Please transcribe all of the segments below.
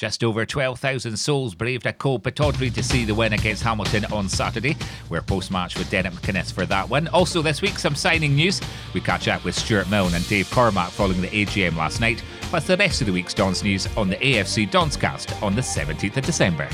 Just over 12,000 souls braved a cold Pittodrie to see the win against Hamilton on Saturday. We're post match with Derek McInnes for that one. Also, this week, some signing news. We catch up with Stewart Milne and Dave Cormack following the AGM last night, plus the rest of the week's Dons news on the AFC Donscast on the 17th of December.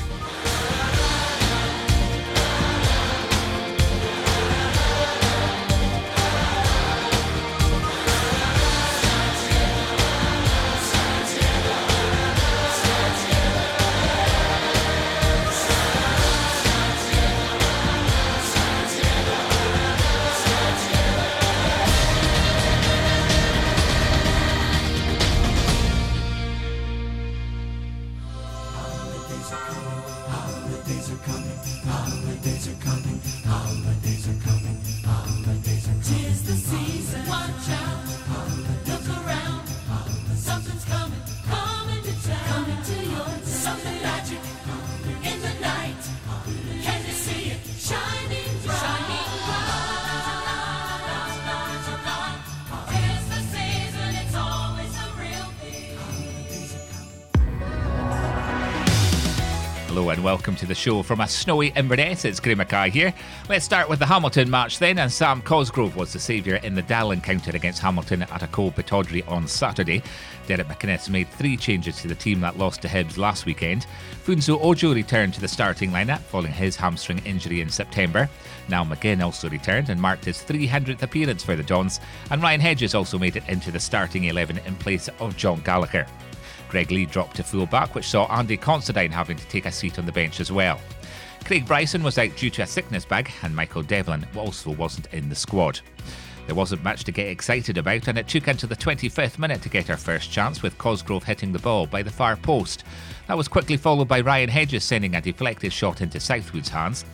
Show from a snowy Inverness. It's Graeme Mackay here. Let's start with the Hamilton match then, and Sam Cosgrove was the saviour in the Dell encounter against Hamilton at a cold Pittodrie on Saturday. Derek McInnes made three changes to the team that lost to Hibs last weekend. Funso Ojo returned to the starting lineup following his hamstring injury in September. Niall McGinn also returned and marked his 300th appearance for the Dons, and Ryan Hedges also made it into the starting 11 in place of John Gallagher. Greg Lee dropped to full back, which saw Andy Considine having to take a seat on the bench as well. Craig Bryson was out due to a sickness bag, and Michael Devlin also wasn't in the squad. There wasn't much to get excited about, and it took until the 25th minute to get our first chance, with Cosgrove hitting the ball by the far post. That was quickly followed by Ryan Hedges sending a deflected shot into Southwood's hands.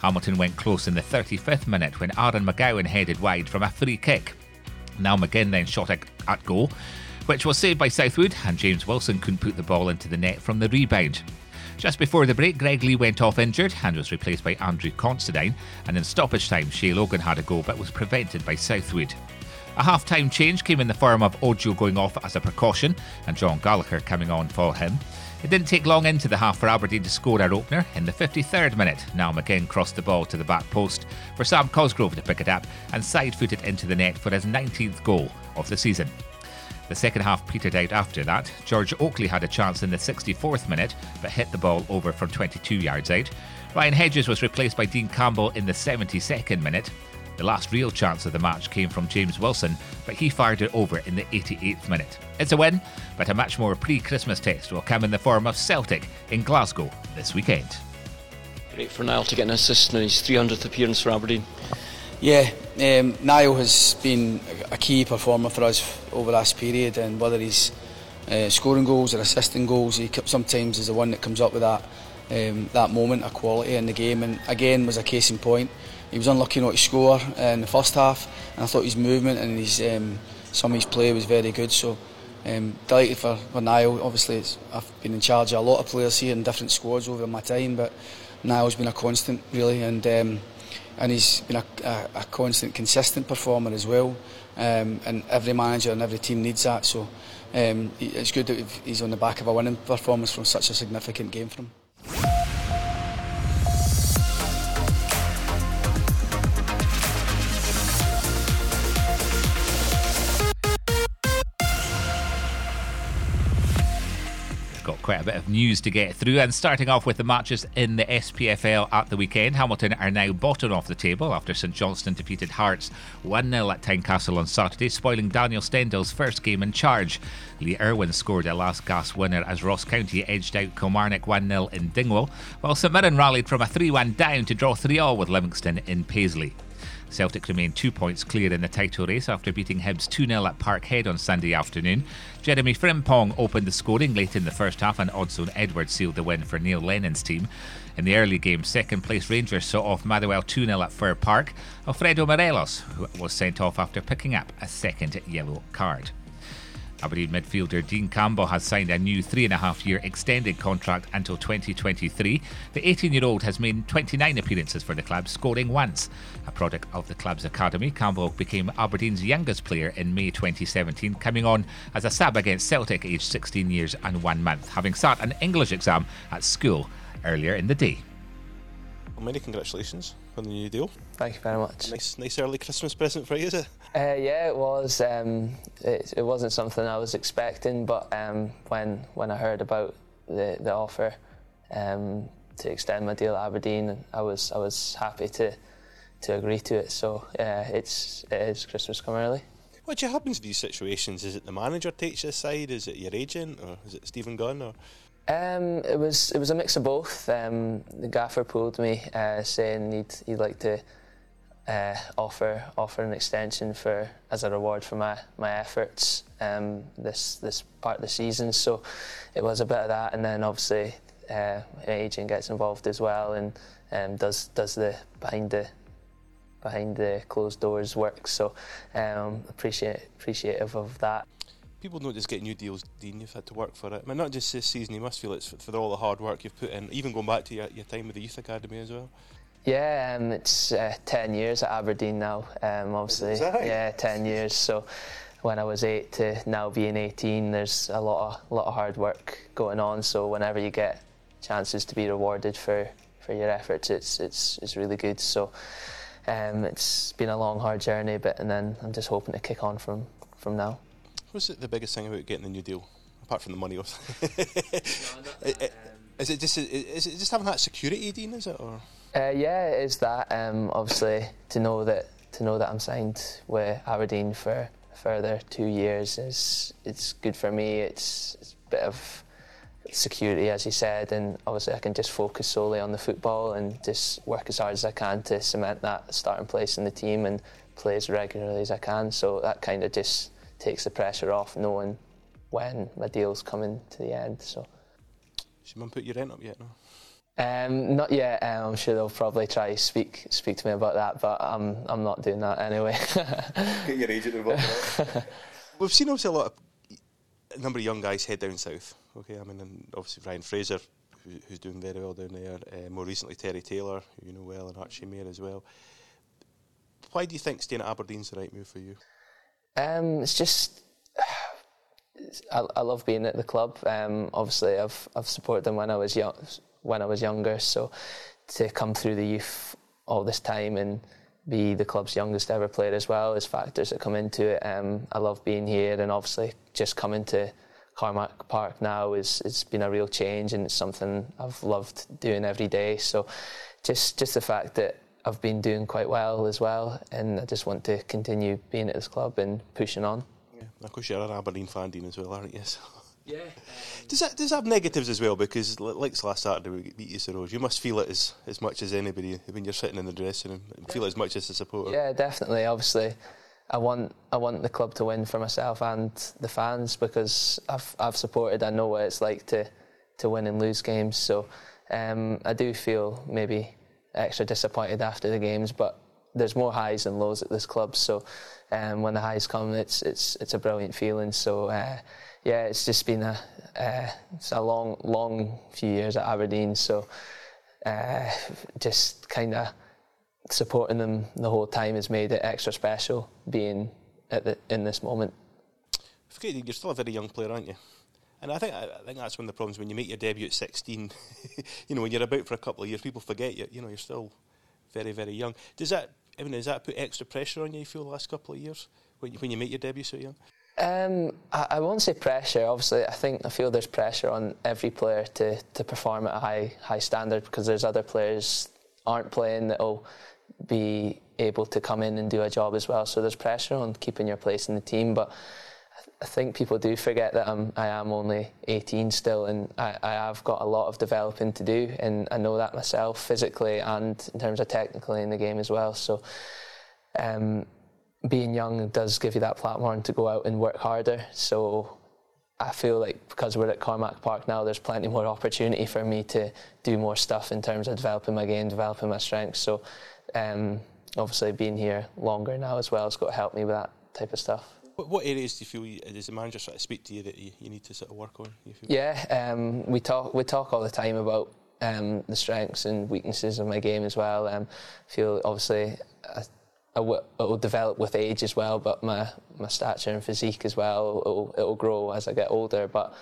Hamilton went close in the 35th minute when Aaron McGowan headed wide from a free kick. Niall McGinn then shot at goal, which was saved by Southwood, and James Wilson couldn't put the ball into the net from the rebound. Just before the break, Greg Lee went off injured and was replaced by Andrew Considine, and in stoppage time, Shay Logan had a go but was prevented by Southwood. A half time change came in the form of Ojo going off as a precaution and John Gallagher coming on for him. It didn't take long into the half for Aberdeen to score our opener. In the 53rd minute, Niall McGinn crossed the ball to the back post for Sam Cosgrove to pick it up and side foot it into the net for his 19th goal of the season. The second half petered out after that. George Oakley had a chance in the 64th minute, but hit the ball over from 22 yards out. Ryan Hedges was replaced by Dean Campbell in the 72nd minute. The last real chance of the match came from James Wilson, but he fired it over in the 88th minute. It's a win, but a much more pre Christmas test will come in the form of Celtic in Glasgow this weekend. Great for Niall to get an assist in his 300th appearance for Aberdeen. Yeah, um, Niall has been a key performer for us over the last period, and whether he's uh, scoring goals or assisting goals, he sometimes is the one that comes up with that um, that moment of quality in the game. And again, was a case in point. He was unlucky not to score in the first half, and I thought his movement and his um, some of his play was very good. So. Um, delighted for, for Niall. Obviously, I've been in charge of a lot of players here in different squads over my time, but Niall's been a constant really, and um, and he's been a, a, a constant, consistent performer as well. Um, and every manager and every team needs that. So um, it's good that he's on the back of a winning performance from such a significant game for him. Quite a bit of news to get through. And starting off with the matches in the SPFL at the weekend, Hamilton are now bottom off the table after St Johnstone defeated Hearts 1 0 at Tynecastle on Saturday, spoiling Daniel Stendel's first game in charge. Lee Erwin scored a last gasp winner as Ross County edged out Kilmarnock 1 0 in Dingwall, while St Mirren rallied from a 3 1 down to draw 3 all with Livingston in Paisley. Celtic remain two points clear in the title race after beating Hibs 2 0 at Parkhead on Sunday afternoon. Jeremy Frimpong opened the scoring late in the first half, and Odsonne Edouard sealed the win for Neil Lennon's team. In the early game, second place Rangers saw off Motherwell 2 0 at Fir Park. Alfredo Morelos who was sent off after picking up a second yellow card. Aberdeen midfielder Dean Campbell has signed a new three and a half year extended contract until 2023. The 18 year old has made 29 appearances for the club, scoring once. A product of the club's academy, Campbell became Aberdeen's youngest player in May 2017, coming on as a sub against Celtic, aged 16 years and one month, having sat an English exam at school earlier in the day. Well, many congratulations on the new deal. Thank you very much. Nice, nice early Christmas present for you, is it? Uh, yeah, it was. Um, it, it, wasn't something I was expecting, but um, when when I heard about the the offer um, to extend my deal at Aberdeen, I was I was happy to to agree to it. So uh, it's it is Christmas come early. What happens in these situations? Is it the manager takes you aside? Is it your agent, or is it Stephen Gunn? Or um, it was it was a mix of both. Um, the gaffer pulled me, uh, saying he'd he'd like to uh, offer offer an extension for as a reward for my my efforts um, this this part of the season. So it was a bit of that, and then obviously uh, an agent gets involved as well and um, does does the behind the behind the closed doors work. So um, appreciate appreciative of that people don't just get new deals, Dean. You've had to work for it. I mean, not just this season. You must feel it's for, all the hard work you've put in, even going back to your, your time with the youth academy as well. Yeah, um, it's uh, ten years at Aberdeen now. Um, obviously, yeah, ten years. So when I was eight to now being 18, there's a lot of lot of hard work going on. So whenever you get chances to be rewarded for, for your efforts, it's it's it's really good. So um, it's been a long, hard journey, but and then I'm just hoping to kick on from from now. What's the biggest thing about getting the new deal, apart from the money? no, is it just is it just having that security, Dean? Is it or? Uh, yeah, it is that. Um, obviously, to know that to know that I'm signed with Aberdeen for further two years is it's good for me. It's, it's a bit of security, as you said, and obviously I can just focus solely on the football and just work as hard as I can to cement that starting place in the team and play as regularly as I can. So that kind of just takes the pressure off knowing when my deal's coming to the end. So. Should mum put your rent up yet? No. Um, not yet. Um, I'm sure they'll probably try speak speak to me about that, but I'm I'm not doing that anyway. Get your agent involved. We've seen obviously a lot of a number of young guys head down south. Okay, I mean, and obviously Ryan Fraser, who, who's doing very well down there. Uh, more recently, Terry Taylor, who you know well, and Archie Mair as well. Why do you think staying at Aberdeen's the right move for you? Um, it's just I, I, love being at the club. Um, obviously, I've I've supported them when I was young, when I was younger. So to come through the youth all this time and be the club's youngest ever player as well is factors that come into it. Um, I love being here, and obviously just coming to Cormack Park now is it's been a real change, and it's something I've loved doing every day. So just just the fact that I've been doing quite well as well, and I just want to continue being at this club and pushing on. Yeah, of course you're an Aberdeen fan, Dean, as well, aren't you? So. Yeah. does that does that have negatives as well? Because like last Saturday we beat Easter Road, you must feel it as as much as anybody when you're sitting in the dressing room. Feel it as much as the supporter. Yeah, definitely. Obviously, I want I want the club to win for myself and the fans because I've I've supported. I know what it's like to to win and lose games. So um, I do feel maybe extra disappointed after the games, but there's more highs than lows at this club. So um, when the highs come, it's it's it's a brilliant feeling. So uh, yeah, it's just been a uh, it's a long long few years at Aberdeen. So uh, just kind of supporting them the whole time has made it extra special being at the, in this moment. You're still a very young player, aren't you? And I think I think that's one of the problems when you make your debut at 16. you know, when you're about for a couple of years, people forget you. You know, you're still very very young. Does that I mean, does that put extra pressure on you? You feel the last couple of years when you, when you make your debut so young? Um, I, I, won't say pressure. Obviously, I think I feel there's pressure on every player to, to perform at a high high standard because there's other players aren't playing that'll be able to come in and do a job as well. So there's pressure on keeping your place in the team, but I think people do forget that I'm I am only 18 still, and I, I have got a lot of developing to do, and I know that myself physically and in terms of technically in the game as well. So, um, being young does give you that platform to go out and work harder. So, I feel like because we're at Cormack Park now, there's plenty more opportunity for me to do more stuff in terms of developing my game, developing my strengths. So, um, obviously, being here longer now as well has got to help me with that type of stuff. What, what areas do you feel does the manager sort of speak to you that you, you need to sort of work on? Yeah, um, we talk we talk all the time about um, the strengths and weaknesses of my game as well. Um, feel obviously I, I w- it will develop with age as well, but my, my stature and physique as well it'll, it'll grow as I get older. But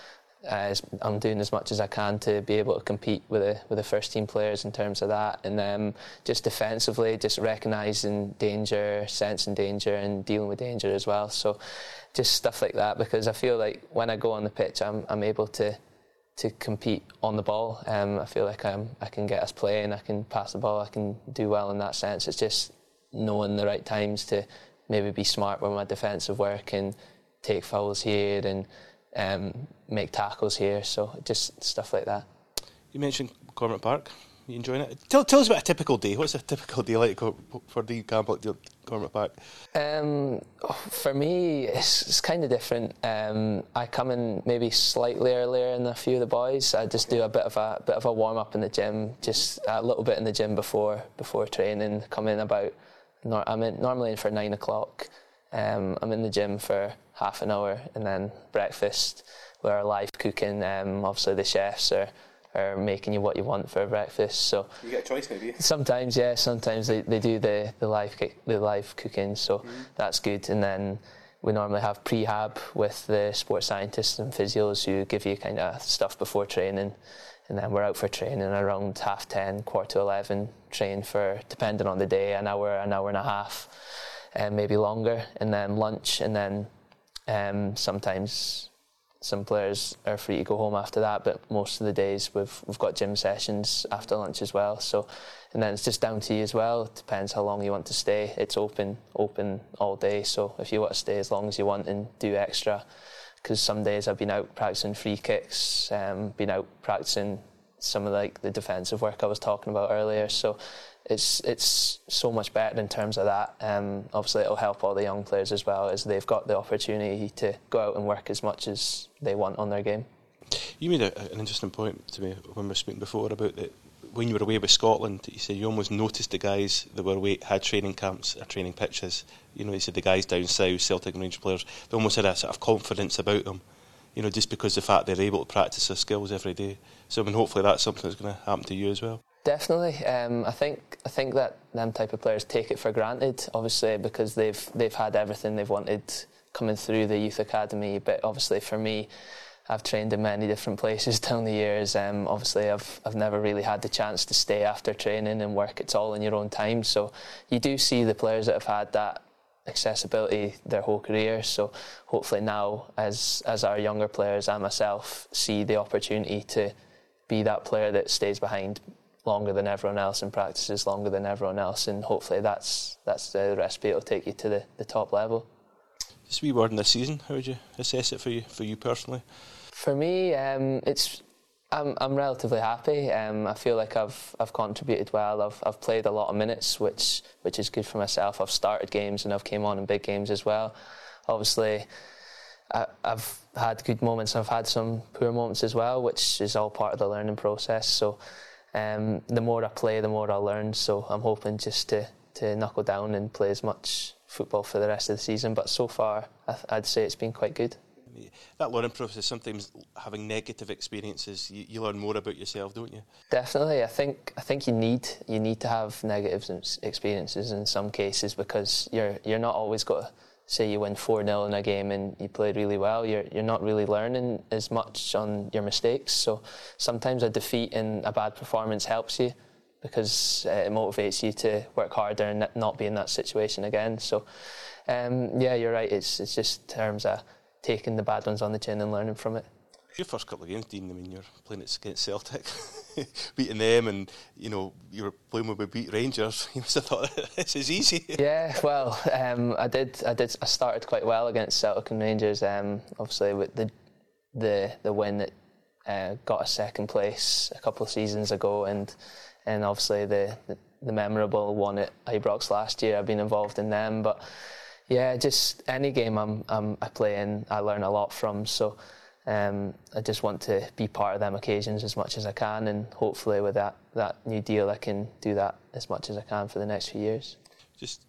uh, I'm doing as much as I can to be able to compete with the with the first team players in terms of that, and um, just defensively, just recognising danger, sensing danger, and dealing with danger as well. So, just stuff like that because I feel like when I go on the pitch, I'm I'm able to to compete on the ball. Um, I feel like I'm, I can get us playing, I can pass the ball, I can do well in that sense. It's just knowing the right times to maybe be smart with my defensive work and take fouls here and um, make tackles here. So just stuff like that. You mentioned Cormack Park. You enjoying it? Tell, tell us about a typical day. What's a typical day like for the Campbell Cormack Park? Um, for me, it's, it's kind of different. Um, I come in maybe slightly earlier than a few of the boys. I just do a bit of a bit of a warm up in the gym, just a little bit in the gym before before training. Come in about. I'm in, normally in for nine o'clock. Um, I'm in the gym for half an hour, and then breakfast. We're live cooking. Um, obviously, the chefs are are making you what you want for breakfast. So you get a choice, maybe. Sometimes, yeah. Sometimes they, they do the the live the live cooking, so mm-hmm. that's good. And then we normally have prehab with the sports scientists and physios who give you kind of stuff before training. And then we're out for training around half ten, quarter to eleven. Train for depending on the day, an hour, an hour and a half, um, maybe longer. And then lunch, and then um, sometimes some players are free to go home after that, but most of the days we've we've got gym sessions after lunch as well. So, and then it's just down to you as well. It depends how long you want to stay. It's open open all day. So if you want to stay as long as you want and do extra, because some days I've been out practicing free kicks, um, been out practicing some of like the defensive work I was talking about earlier. So it's it's so much better in terms of that. Um, obviously, it'll help all the young players as well as they've got the opportunity to go out and work as much as they want on their game. You made a, an interesting point to me when we were speaking before about that when you were away with Scotland. You said you almost noticed the guys that were away had training camps or training pitches. You know, you said the guys down south, Celtic and Rangers players, they almost had a sort of confidence about them. You know, just because the fact they're able to practice their skills every day. So, I mean, hopefully that's something that's going to happen to you as well. Definitely, um, I think I think that them type of players take it for granted, obviously because they've they've had everything they've wanted coming through the youth academy. But obviously for me, I've trained in many different places down the years. Um, obviously, I've I've never really had the chance to stay after training and work. It's all in your own time. So you do see the players that have had that accessibility their whole career. So hopefully now, as as our younger players and myself see the opportunity to be that player that stays behind longer than everyone else and practices longer than everyone else, and hopefully that's that's the recipe that'll take you to the, the top level. Just a wee word in this season, how would you assess it for you for you personally? For me, um, it's I'm I'm relatively happy. Um, I feel like I've I've contributed well. I've I've played a lot of minutes, which which is good for myself. I've started games and I've came on in big games as well. Obviously, I, have had good moments. I've had some poor moments as well, which is all part of the learning process. So um, the more I play, the more I learn. So I'm hoping just to, to knuckle down and play as much football for the rest of the season. But so far, I would say it's been quite good. That learning process, sometimes having negative experiences, you, you, learn more about yourself, don't you? Definitely. I think I think you need you need to have negative experiences in some cases because you're you're not always got to say you win 4 0 in a game and you played really well, you're, you're not really learning as much on your mistakes. So sometimes a defeat and a bad performance helps you because uh, it motivates you to work harder and not be in that situation again. So, um, yeah, you're right. It's, it's just terms of taking the bad ones on the chin and learning from it your first couple of games, Dean, I mean, you're playing against Celtic, beating them, and you know you were playing with we beat Rangers. You must have thought this is easy. Yeah, well, um, I did. I did. I started quite well against Celtic and Rangers. Um, obviously, with the the the win that uh, got a second place a couple of seasons ago, and and obviously the the, the memorable one at Ibrox last year. I've been involved in them, but yeah, just any game I'm, I'm I play in, I learn a lot from. So um, I just want to be part of them occasions as much as I can, and hopefully with that, that new deal, I can do that as much as I can for the next few years. Just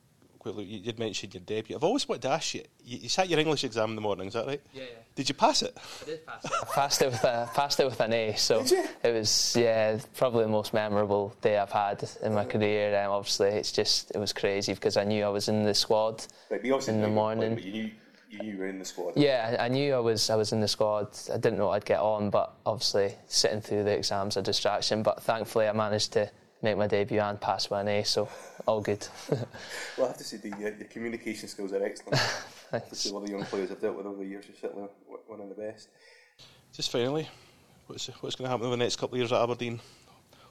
quickly. You did mention your debut. I've always wanted to ask you. You, you sat your English exam in the morning. Is that right? Yeah, yeah. Did you pass it? I did pass it. I passed it with a passed it with an A. So it was yeah probably the most memorable day I've had in my career. Um, obviously, it's just it was crazy because I knew I was in the squad Right, in the morning. you knew you knew you were in the squad. Yeah, I I knew I was I was in the squad. I didn't know I'd get on, but obviously sitting through the exams a distraction. But thankfully, I managed to make my debut and pass with an A. So all good. Well, I have to say the, uh, your communication skills are excellent. Thanks. a lot of young players I've dealt with over the years. You're certainly one of the best. Just finally, what's what's going to happen over the next couple of years at Aberdeen?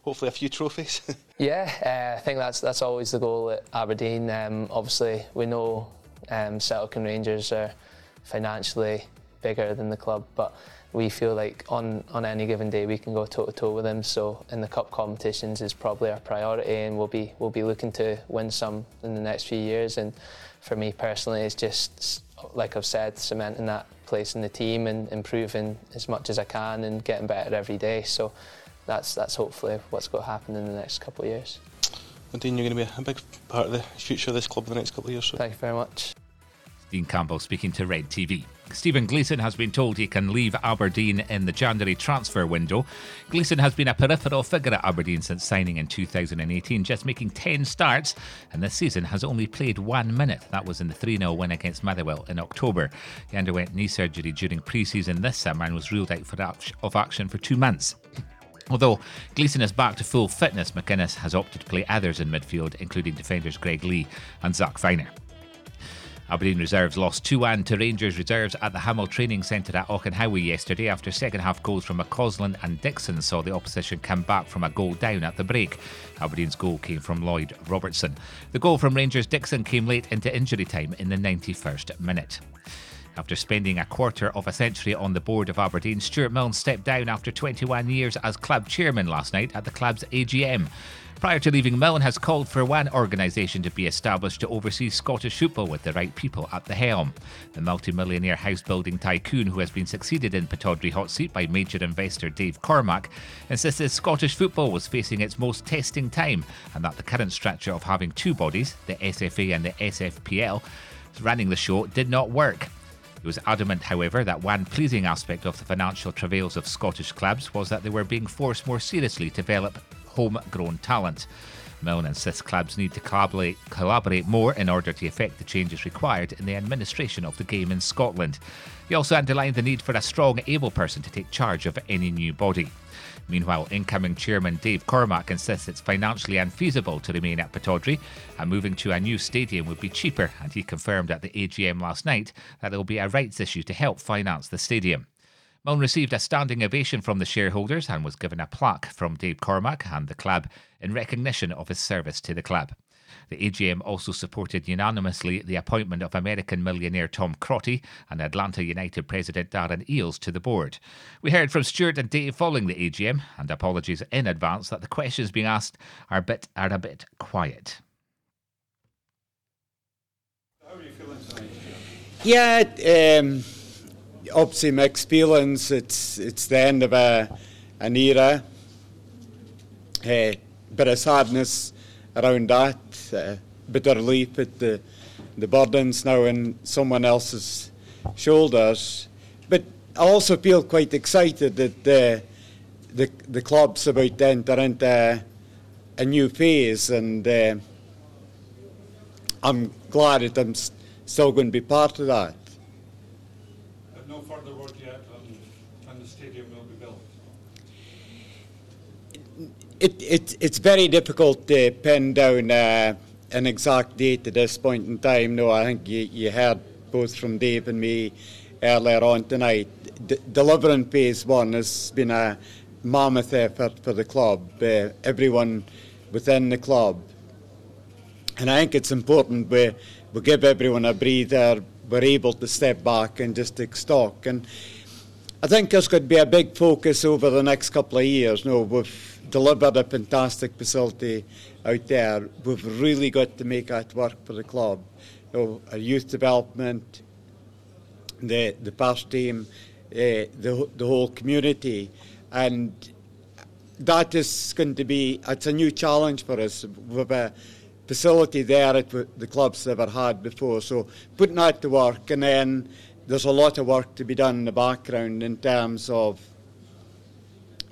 Hopefully, a few trophies. Yeah, uh, I think that's that's always the goal at Aberdeen. Um, obviously, we know um, Celtic and Rangers are financially bigger than the club, but we feel like on, on any given day we can go toe to toe with them. So in the cup competitions is probably our priority, and we'll be we'll be looking to win some in the next few years. And for me personally, it's just like I've said, cementing that place in the team and improving as much as I can and getting better every day. So that's that's hopefully what's going to happen in the next couple of years. and Dean, you're going to be a big part of the future of this club in the next couple of years. So. Thank you very much. Dean Campbell speaking to Red TV. Stephen Gleeson has been told he can leave Aberdeen in the January transfer window. Gleeson has been a peripheral figure at Aberdeen since signing in 2018, just making 10 starts, and this season has only played one minute. That was in the 3 0 win against Motherwell in October. He underwent knee surgery during pre season this summer and was ruled out for of action for two months. Although Gleeson is back to full fitness, McInnes has opted to play others in midfield, including defenders Greg Lee and Zak Vyner. Aberdeen reserves lost 2 1 to Rangers reserves at the Hummel Training Centre at Auchenhowie yesterday after second half goals from McCausland and Dixon saw the opposition come back from a goal down at the break. Aberdeen's goal came from Lloyd Robertson. The goal from Rangers Dixon came late into injury time in the 91st minute. After spending a quarter of a century on the board of Aberdeen, Stewart Milne stepped down after 21 years as club chairman last night at the club's AGM. Prior to leaving, Milne has called for one organisation to be established to oversee Scottish football with the right people at the helm. The multi-millionaire house building tycoon, who has been succeeded in Pittodrie Hot Seat by major investor Dave Cormack, insisted Scottish football was facing its most testing time and that the current structure of having two bodies, the SFA and the SPFL, running the show did not work. He was adamant, however, that one pleasing aspect of the financial travails of Scottish clubs was that they were being forced more seriously to develop homegrown talent. Milne insists clubs need to collaborate, collaborate more in order to effect the changes required in the administration of the game in Scotland. He also underlined the need for a strong, able person to take charge of any new body. Meanwhile, incoming chairman Dave Cormack insists it's financially unfeasible to remain at Pittodrie and moving to a new stadium would be cheaper, and he confirmed at the AGM last night that there will be a rights issue to help finance the stadium. Milne received a standing ovation from the shareholders and was given a plaque from Dave Cormack and the club in recognition of his service to the club. The AGM also supported unanimously the appointment of American millionaire Tom Crotty and Atlanta United president Darren Eales to the board. We heard from Stewart and Dave following the AGM, and apologies in advance that the questions being asked are a bit, are a bit quiet. Yeah, um, obviously mixed feelings. It's it's the end of a an era. Uh, bit of sadness around that. Uh, bit of relief at the the burdens now on someone else's shoulders. But I also feel quite excited that uh, the the club's about to enter into a, new phase, and uh, I'm glad that I'm still going to be part of that. But no further word yet on when the stadium will be built. It, it, it's very difficult to pin down uh, an exact date at this point in time. No, I think you, you heard both from Dave and me earlier on tonight. D- delivering phase one has been a mammoth effort for the club, uh, everyone within the club. And I think it's important we, we give everyone a breather, we're able to step back and just take stock. And I think there's going to be a big focus over the next couple of years. No, we've delivered a fantastic facility out there. We've really got to make that work for the club. You know, our youth development, the the past team, uh, the the whole community, and that is going to be it's a new challenge for us. We've a facility there that the club's never had before. So putting that to work, and then there's a lot of work to be done in the background in terms of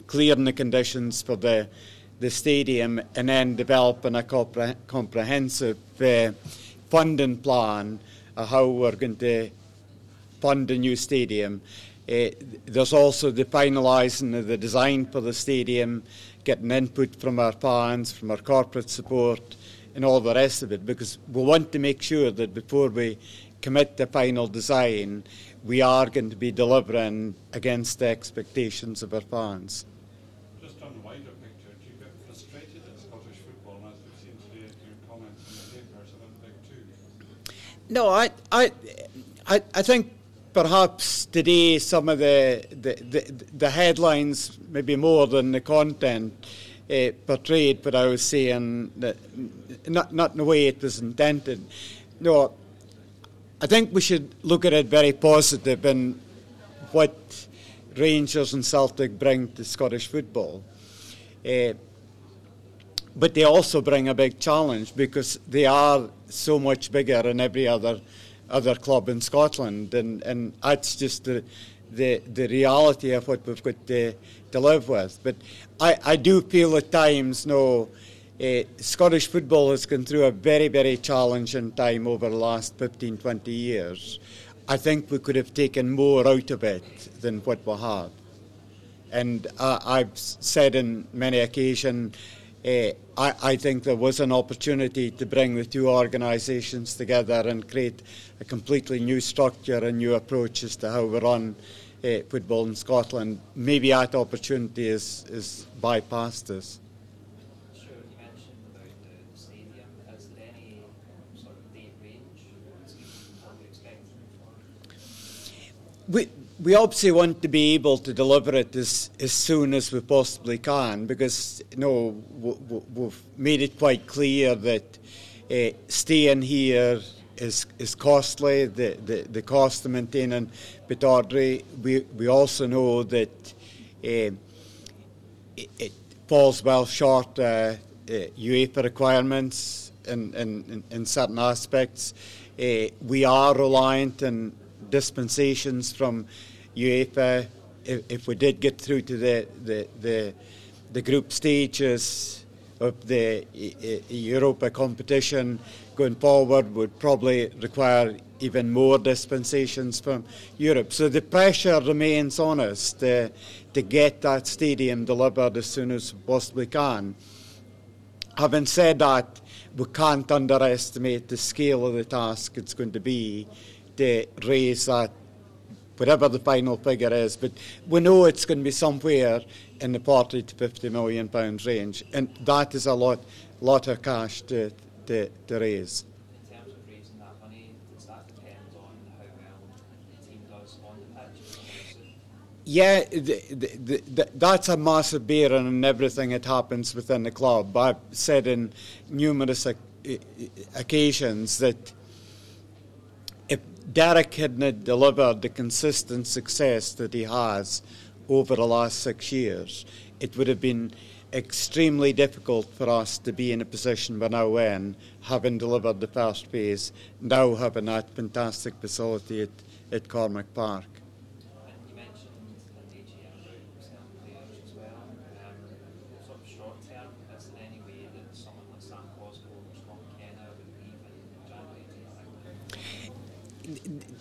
clearing the conditions for the the stadium, and then developing a compre- comprehensive uh, funding plan of how we're going to fund a new stadium. Uh, there's also the finalising of the design for the stadium, getting input from our fans, from our corporate support, and all the rest of it, because we want to make sure that before we commit the final design, we are going to be delivering against the expectations of our fans. Just on the wider picture, do you get frustrated at Scottish football, as we've seen today in your comments in the papers about Big Two? No, I, I, I, I think perhaps today some of the, the, the, the headlines, maybe more than the content, uh, portrayed what I was saying, that not, not in the way it was intended. No, I think we should look at it very positive in what Rangers and Celtic bring to Scottish football. Uh, but they also bring a big challenge because they are so much bigger than every other other club in Scotland, and, and that's just the, the the reality of what we've got to, to live with. But I, I do feel at times, no, uh, Scottish football has gone through a very, very challenging time over the last 15, 20 years. I think we could have taken more out of it than what we have. And uh, I've said on many occasions, uh, I, I, think there was an opportunity to bring the two organisations together and create a completely new structure and new approaches to how we run uh, football in Scotland. Maybe that opportunity is, is bypassed us. We, we obviously want to be able to deliver it as, as soon as we possibly can because you know, we've made it quite clear that uh, staying here is, is costly, the, the, the cost of maintaining Pittodrie. We, we also know that uh, it, it, falls well short uh, UEFA requirements in, in, in certain aspects. We are reliant on dispensations from UEFA if, if, we did get through to the, the, the, the group stages of the Europa competition going forward would probably require even more dispensations from Europe. So the pressure remains on us to, to get that stadium delivered as soon as possibly can. Having said that, we can't underestimate the scale of the task it's going to be to raise that, whatever the final figure is. But we know it's going to be somewhere in the 40 to 50 million pounds range, and that is a lot, lot of cash to, to, to raise. Yeah, the, the, the, that's a massive bearing on everything that happens within the club. I've said in numerous occasions that Derek hadn't delivered the consistent success that he has over the last six years, it would have been extremely difficult for us to be in a position we're now in, having delivered the first phase, now having that fantastic facility at, at Cormack Park.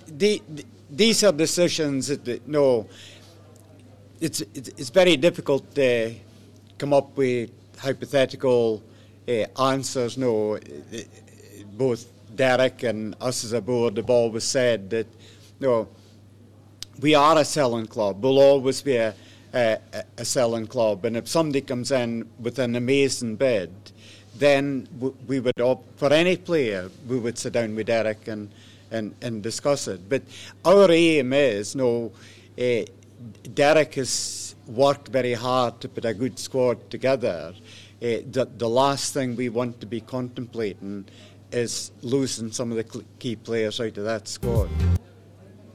The, these are decisions that, no, it's, it's very difficult to come up with hypothetical uh, answers. No, both Derek and us as a board have always said that, no, we are a selling club. We'll always be a, a, a selling club. And if somebody comes in with an amazing bid, then we would, for any player, we would sit down with Derek and and, and discuss it. But our aim is, no, uh, Derek has worked very hard to put a good squad together. Uh, the, the last thing we want to be contemplating is losing some of the key players out of that squad.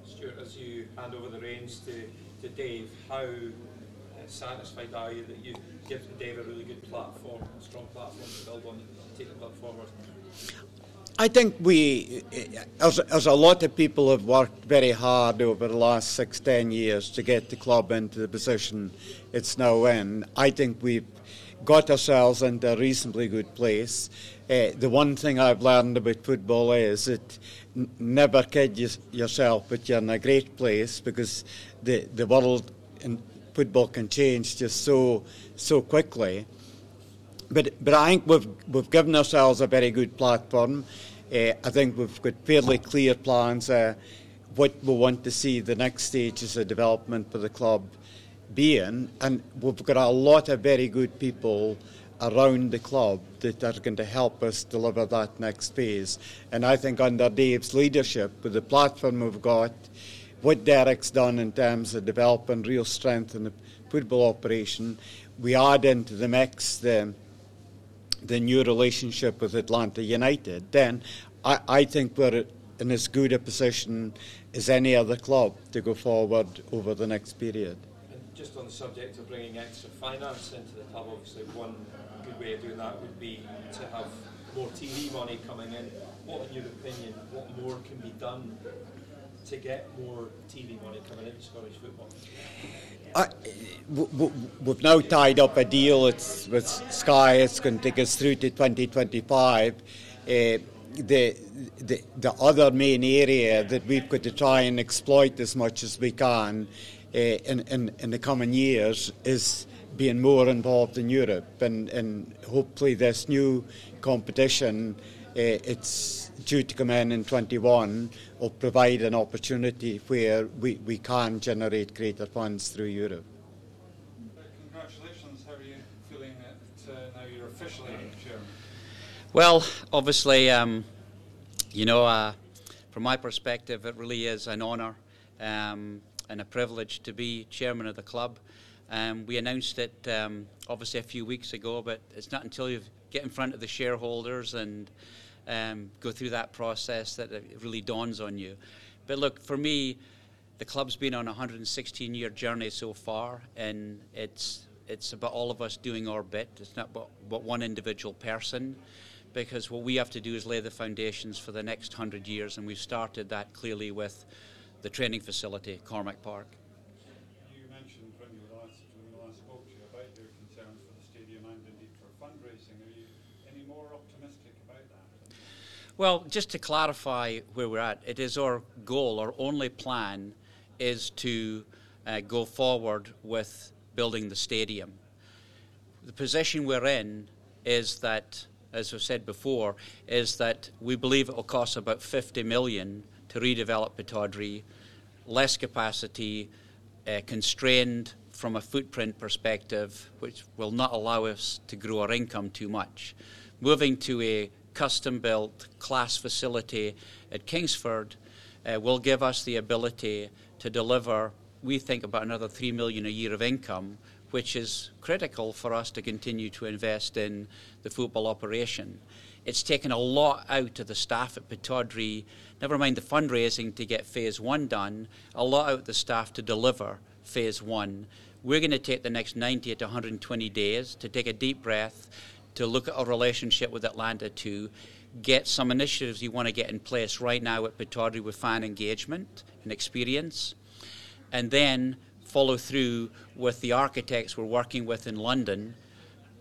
Stewart, as you hand over the reins to, to Dave, how satisfied are you that you've given Dave a really good platform, a strong platform to build on to take the club forward? I think we, as, as a lot of people have worked very hard over the last six, ten years to get the club into the position it's now in, I think we've got ourselves into a reasonably good place. Uh, the one thing I've learned about football is that n- never kid yourself, but you're in a great place because the, the world in football can change just so so quickly. But, but I think we've, we've given ourselves a very good platform. Uh, I think we've got fairly clear plans uh, what we want to see the next stages of development for the club be in, and we've got a lot of very good people around the club that are going to help us deliver that next phase. And I think under Dave's leadership, with the platform we've got, what Derek's done in terms of developing real strength in the football operation, we add into the mix the the new relationship with Atlanta United, then I, I think we're in as good a position as any other club to go forward over the next period. And just on the subject of bringing extra finance into the club, obviously one good way of doing that would be to have more TV money coming in. What, in your opinion, what more can be done to get more TV money coming into Scottish football? We've now tied up a deal it's, with Sky. It's going to take us through to 2025. Uh, the, the, the other main area that we've got to try and exploit as much as we can uh, in, in, in the coming years is being more involved in Europe. And, and hopefully, this new competition, uh, it's due to come in in 21, will provide an opportunity where we, we can generate greater funds through Europe. Congratulations. How are you feeling that uh, now you're officially chairman? Well, obviously, um, you know, uh, from my perspective, it really is an honour um, and a privilege to be chairman of the club. Um, we announced it um, obviously a few weeks ago, but it's not until you get in front of the shareholders and um, go through that process that it really dawns on you. But look, for me, the club's been on a 116 year journey so far, and it's it's about all of us doing our bit. It's not about, about one individual person, because what we have to do is lay the foundations for the next hundred years, and we've started that clearly with the training facility, Cormack Park. You mentioned when you last when we last spoke to you about your concerns for the stadium and indeed for fundraising. Are you any more optimistic about that? Well, just to clarify where we're at, it is our goal, our only plan is to uh, go forward with building the stadium. The position we're in is that, as I've said before, is that we believe it will cost about 50 million to redevelop Pittodrie, less capacity, uh, constrained from a footprint perspective, which will not allow us to grow our income too much. Moving to a custom built class facility at Kingsford uh, will give us the ability to deliver, we think, about another 3 million a year of income, which is critical for us to continue to invest in the football operation. It's taken a lot out of the staff at Pittodrie, never mind the fundraising to get phase one done, a lot out of the staff to deliver phase one. We're going to take the next 90 to 120 days to take a deep breath, to look at our relationship with Atlanta, to get some initiatives you want to get in place right now at Pittodrie with fan engagement and experience, and then follow through with the architects we're working with in London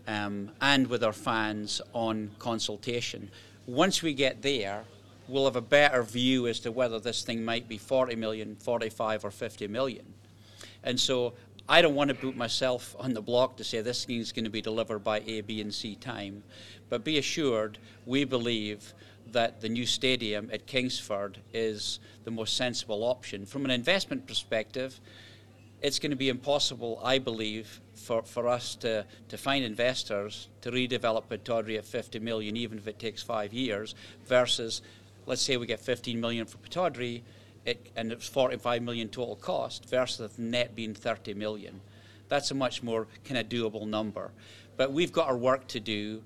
um, and with our fans on consultation. Once we get there, we'll have a better view as to whether this thing might be 40 million, 45 or 50 million. And so I don't want to put myself on the block to say this thing is going to be delivered by A, B, and C time. But be assured, we believe that the new stadium at Kingsford is the most sensible option. From an investment perspective, it's going to be impossible, I believe, for, for us to, to find investors to redevelop Pittodrie at 50 million, even if it takes five years, versus, let's say we get 15 million for Pittodrie, it, and it's 45 million total cost, versus the net being 30 million. That's a much more kind of doable number. But we've got our work to do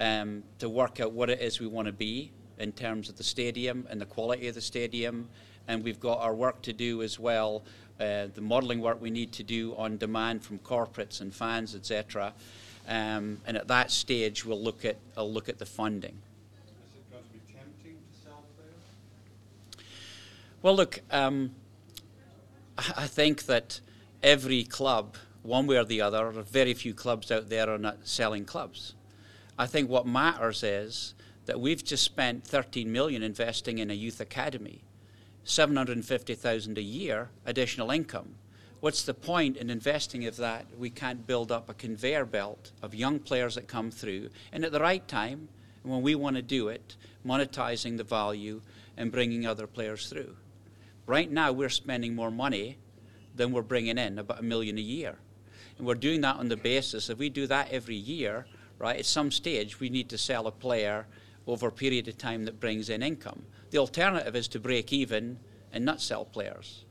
um, to work out what it is we want to be in terms of the stadium and the quality of the stadium. And we've got our work to do as well uh, the modelling work we need to do on demand from corporates and fans, etc. Um, and at that stage, we'll look at I'll look at the funding. Is it going to be tempting to sell players? Well, look, um, I think that every club, one way or the other, very few clubs out there are not selling clubs. I think what matters is that we've just spent 13 million investing in a youth academy, 750,000 a year additional income. What's the point in investing if that we can't build up a conveyor belt of young players that come through and at the right time, when we want to do it, monetizing the value and bringing other players through. Right now, we're spending more money than we're bringing in, about a million a year. And we're doing that on the basis if we do that every year, right, at some stage we need to sell a player over a period of time that brings in income. The alternative is to break even and not sell players.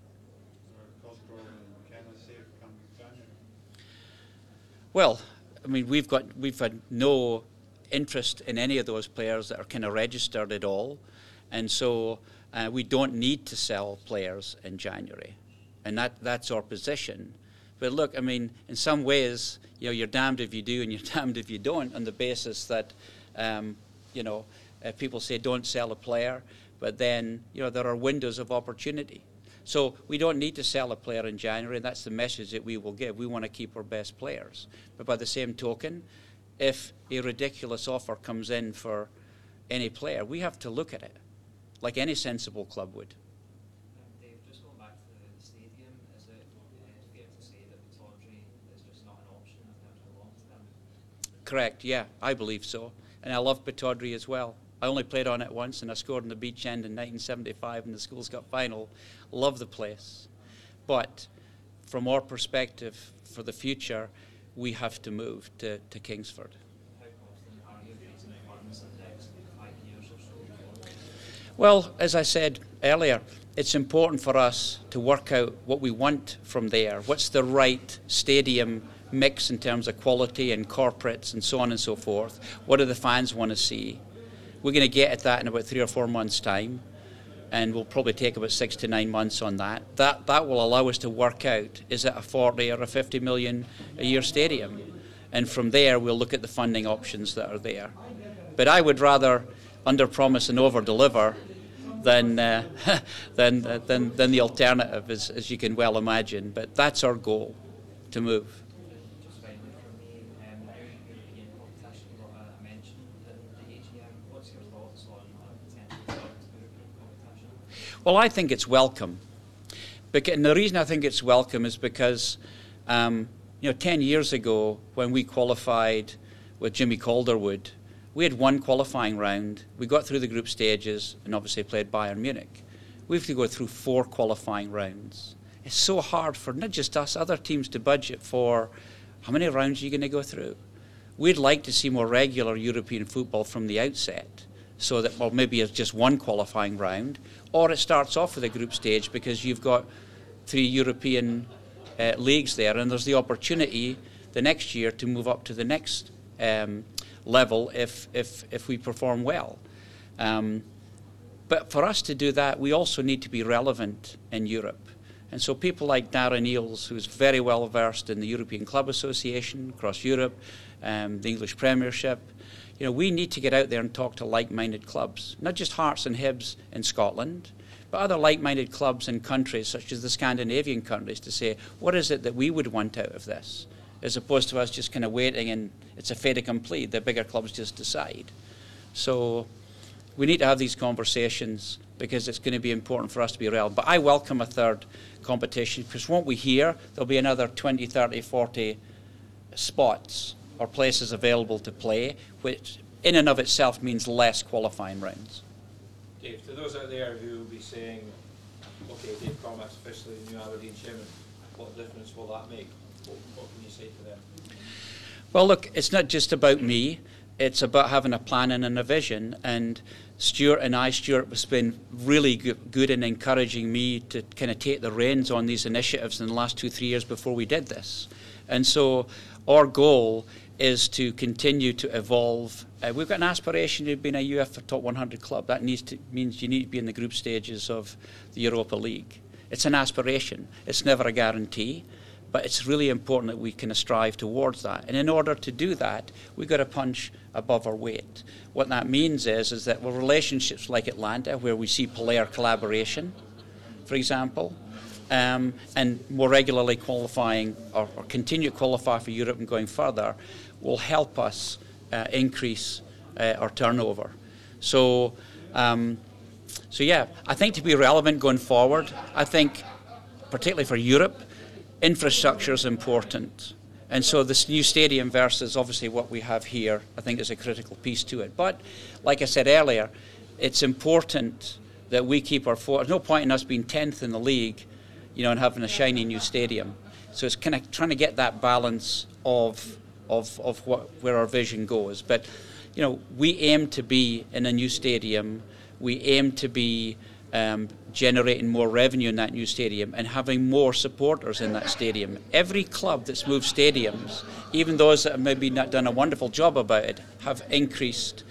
Well, I mean, we've got we've had no interest in any of those players that are kind of registered at all, and so uh, we don't need to sell players in January, and that that's our position. But look, I mean, in some ways, you know, you're damned if you do and you're damned if you don't, on the basis that, um, you know, uh, people say don't sell a player, but then you know there are windows of opportunity. So we don't need to sell a player in January, and that's the message that we will give. We want to keep our best players. But by the same token, if a ridiculous offer comes in for any player, we have to look at it, like any sensible club would. Um, Dave, just going back to the stadium, is it fair to say that Pittodrie is just not an option in terms of long term? Correct, yeah, I believe so. And I love Pittodrie as well. I only played on it once and I scored in the beach end in 1975 in the Schools Cup final. Love the place. But from our perspective, for the future, we have to move to, to Kingsford. How confident are you of raising funds in the next five years or so? Well, as I said earlier, it's important for us to work out what we want from there. What's the right stadium mix in terms of quality and corporates and so on and so forth? What do the fans want to see? We're going to get at that in about three or four months' time, and we'll probably take about six to nine months on that. That that will allow us to work out is it a 40 or a 50 million a year stadium, and from there we'll look at the funding options that are there. But I would rather under promise and over deliver than, uh, than, uh, than, than the alternative, as, as you can well imagine. But that's our goal to move. Just finally from me, um, European competition got a mention in the AGM. What's your thoughts on a potential return to European competition? Well, I think it's welcome. And the reason I think it's welcome is because, um, you know, 10 years ago when we qualified with Jimmy Calderwood, we had one qualifying round. We got through the group stages and obviously played Bayern Munich. We have to go through four qualifying rounds. It's so hard for not just us, other teams to budget for how many rounds are you going to go through. We'd like to see more regular European football from the outset so that, well, maybe it's just one qualifying round, or it starts off with a group stage because you've got three European uh, leagues there, and there's the opportunity the next year to move up to the next um, level if, if, if we perform well. Um, but for us to do that, we also need to be relevant in Europe. And so people like Darren Eales, who's very well versed in the European Club Association across Europe, um, the English Premiership, you know, we need to get out there and talk to like-minded clubs, not just Hearts and Hibs in Scotland, but other like-minded clubs in countries such as the Scandinavian countries to say, what is it that we would want out of this? As opposed to us just kind of waiting and it's a fait accompli, the bigger clubs just decide. So we need to have these conversations because it's going to be important for us to be relevant. But I welcome a third competition because won't we hear there'll be another 20, 30, 40 spots or places available to play, which in and of itself means less qualifying rounds. Dave, to those out there who will be saying, okay, Dave Cormack's officially the new Aberdeen chairman, what difference will that make? What, what can you say to them? Well, look, it's not just about me. It's about having a plan and a vision. And Stewart and I, Stewart has been really good, in encouraging me to kind of take the reins on these initiatives in the last two, three years before we did this. And so our goal is to continue to evolve. Uh, we've got an aspiration to be in a UEFA top 100 club. That needs to, means you need to be in the group stages of the Europa League. It's an aspiration. It's never a guarantee, but it's really important that we kind of strive towards that. And in order to do that, we've got to punch above our weight. What that means is, is that with relationships like Atlanta, where we see player collaboration, for example, um, and more regularly qualifying or, or, continue to qualify for Europe and going further, will help us uh, increase uh, our turnover. So, um, so yeah, I think to be relevant going forward, I think, particularly for Europe, infrastructure is important. And so this new stadium versus obviously what we have here, I think is a critical piece to it. But like I said earlier, it's important that we keep our focus. There's no point in us being 10th in the league, you know, and having a shiny new stadium. So it's kind of trying to get that balance of, of, of what, where our vision goes. But, you know, we aim to be in a new stadium. We aim to be um, generating more revenue in that new stadium and having more supporters in that stadium. Every club that's moved stadiums, even those that have maybe not done a wonderful job about it, have increased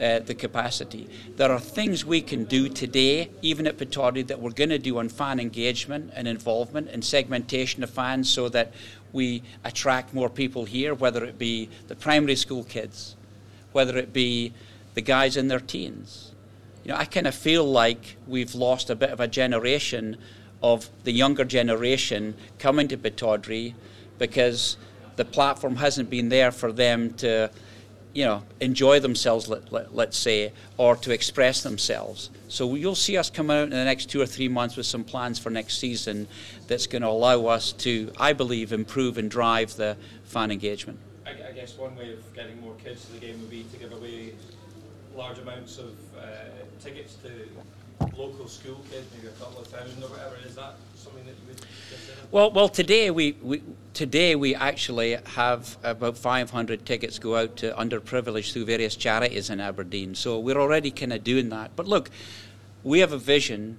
uh, the capacity. There are things we can do today, even at Pittodrie, that we're going to do on fan engagement and involvement and segmentation of fans so that we attract more people here, whether it be the primary school kids, whether it be the guys in their teens you know, I kind of feel like we've lost a bit of a generation of the younger generation coming to Pittodrie because the platform hasn't been there for them to, you know, enjoy themselves, let, let, let's say, or to express themselves. So you'll see us come out in the next two or three months with some plans for next season that's going to allow us to, I believe, improve and drive the fan engagement. I, I guess one way of getting more kids to the game would be to give away large amounts of uh, tickets to local school kids, maybe a couple of thousand or whatever. Is that something that you would consider? Well, well, today we, we today we actually have about 500 tickets go out to underprivileged through various charities in Aberdeen. So we're already kind of doing that. But look, we have a vision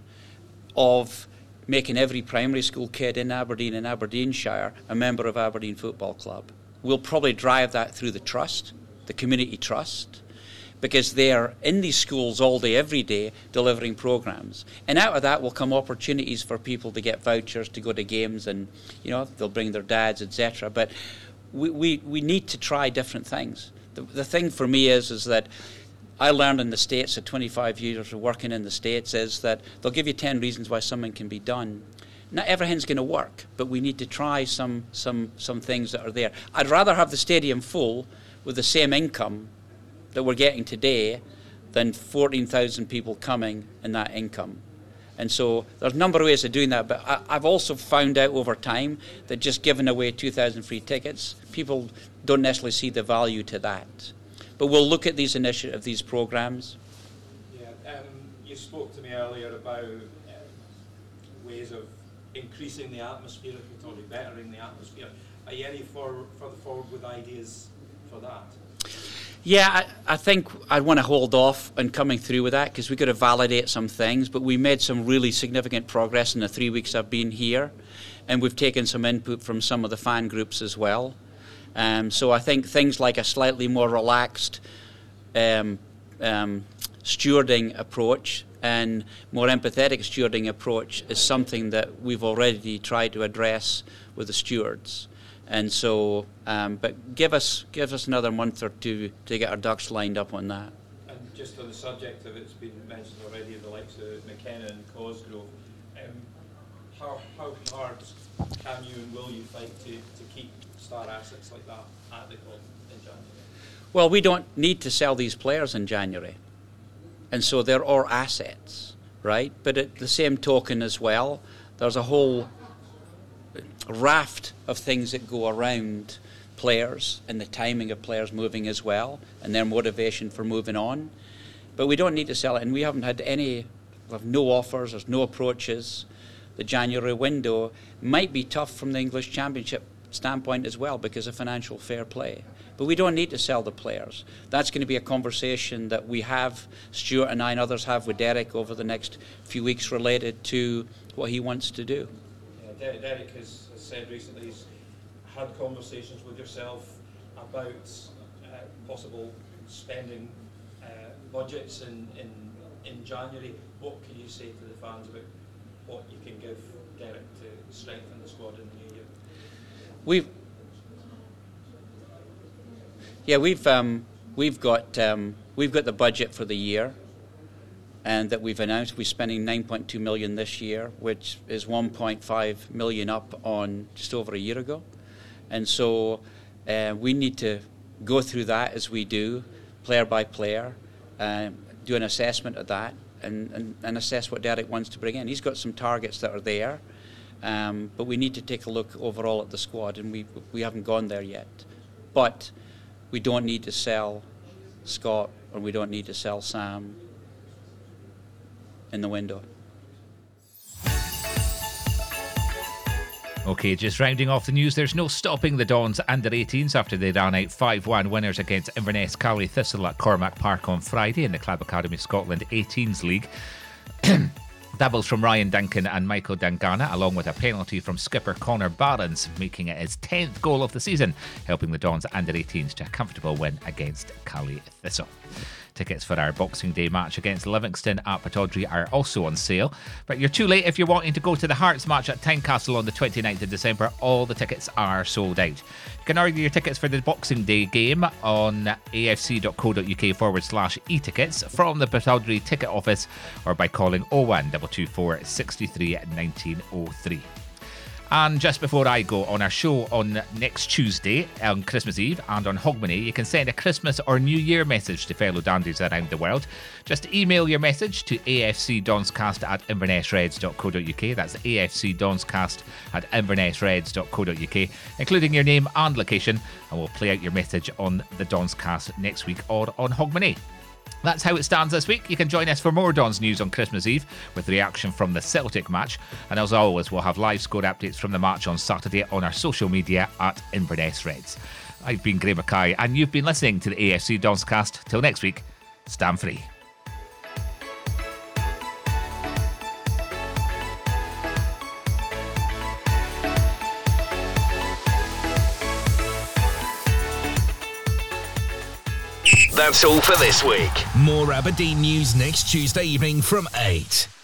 of making every primary school kid in Aberdeen and Aberdeenshire a member of Aberdeen Football Club. We'll probably drive that through the trust, the community trust because they are in these schools all day, every day, delivering programs. And out of that will come opportunities for people to get vouchers to go to games, and you know they'll bring their dads, etc. But we, we, we need to try different things. The, the thing for me is is that I learned in the States at 25 years of working in the States is that they'll give you 10 reasons why something can be done. Not everything's going to work, but we need to try some, some, some things that are there. I'd rather have the stadium full with the same income that we're getting today than 14,000 people coming in that income. And so there's a number of ways of doing that, but I, have also found out over time that just giving away 2,000 free tickets, people don't necessarily see the value to that. But we'll look at these initiatives, these programs. Yeah, um, you spoke to me earlier about um, ways of increasing the atmosphere, if you're bettering the atmosphere. Are you any for, further forward with ideas for that? Yeah, I, I, think I want to hold off on coming through with that because we've got to validate some things. But we made some really significant progress in the three weeks I've been here, and we've taken some input from some of the fan groups as well. Um, so I think things like a slightly more relaxed um, um, stewarding approach and more empathetic stewarding approach is something that we've already tried to address with the stewards. And so, um, but give us give us another month or two to get our ducks lined up on that. And just on the subject of it's been mentioned already, the likes of McKenna and Cosgrove, um, how, how hard can you and will you fight to, to keep star assets like that at the club in January? Well, we don't need to sell these players in January, and so they're our assets, right? But at the same token as well, there's a whole raft of things that go around players and the timing of players moving as well and their motivation for moving on. But we don't need to sell it, and we haven't had any, we have no offers, there's no approaches. The January window might be tough from the English Championship standpoint as well because of financial fair play. But we don't need to sell the players. That's going to be a conversation that we have, Stewart and I and others have with Derek over the next few weeks related to what he wants to do. Yeah, Derek has said recently he's had conversations with yourself about uh, possible spending uh, budgets in, in, in January. What can you say to the fans about what you can give Derek to strengthen the squad in the new year? We've yeah, we've um, we've got um, we've got the budget for the year, and that we've announced we're spending 9.2 million this year, which is 1.5 million up on just over a year ago, and so uh, we need to go through that as we do, player by player, uh, do an assessment of that, and, and, and assess what Derek wants to bring in. He's got some targets that are there. Um, but we need to take a look overall at the squad, and we we haven't gone there yet. But we don't need to sell Scott or we don't need to sell Sam in the window. Okay, just rounding off the news, there's no stopping the Dons under 18s after they ran out 5 1 winners against Inverness Caley Thistle at Cormack Park on Friday in the Club Academy Scotland 18s League. Doubles from Ryan Duncan and Michael Dangana, along with a penalty from skipper Connor Barron, making it his 10th goal of the season, helping the Dons under 18s to a comfortable win against Caley Thistle. Tickets for our Boxing Day match against Livingston at Pittodrie are also on sale. But you're too late if you're wanting to go to the Hearts match at Tynecastle on the 29th of December. All the tickets are sold out. You can order your tickets for the Boxing Day game on afc.co.uk forward slash e-tickets from the Pittodrie ticket office or by calling 01 224 63 1903. And just before I go on our show on next Tuesday, on Christmas Eve, and on Hogmanay, you can send a Christmas or New Year message to fellow dandies around the world. Just email your message to afcdonscast at invernessreds.co.uk. That's afcdonscast at invernessreds.co.uk, including your name and location, and we'll play out your message on the Donscast next week or on Hogmanay. That's how it stands this week. You can join us for more Dons news on Christmas Eve with reaction from the Celtic match. And as always, we'll have live score updates from the match on Saturday on our social media at Inverness Reds. I've been Graeme Mackay, and you've been listening to the AFC Donscast. Till next week, stand free. That's all for this week. More Aberdeen news next Tuesday evening from 8.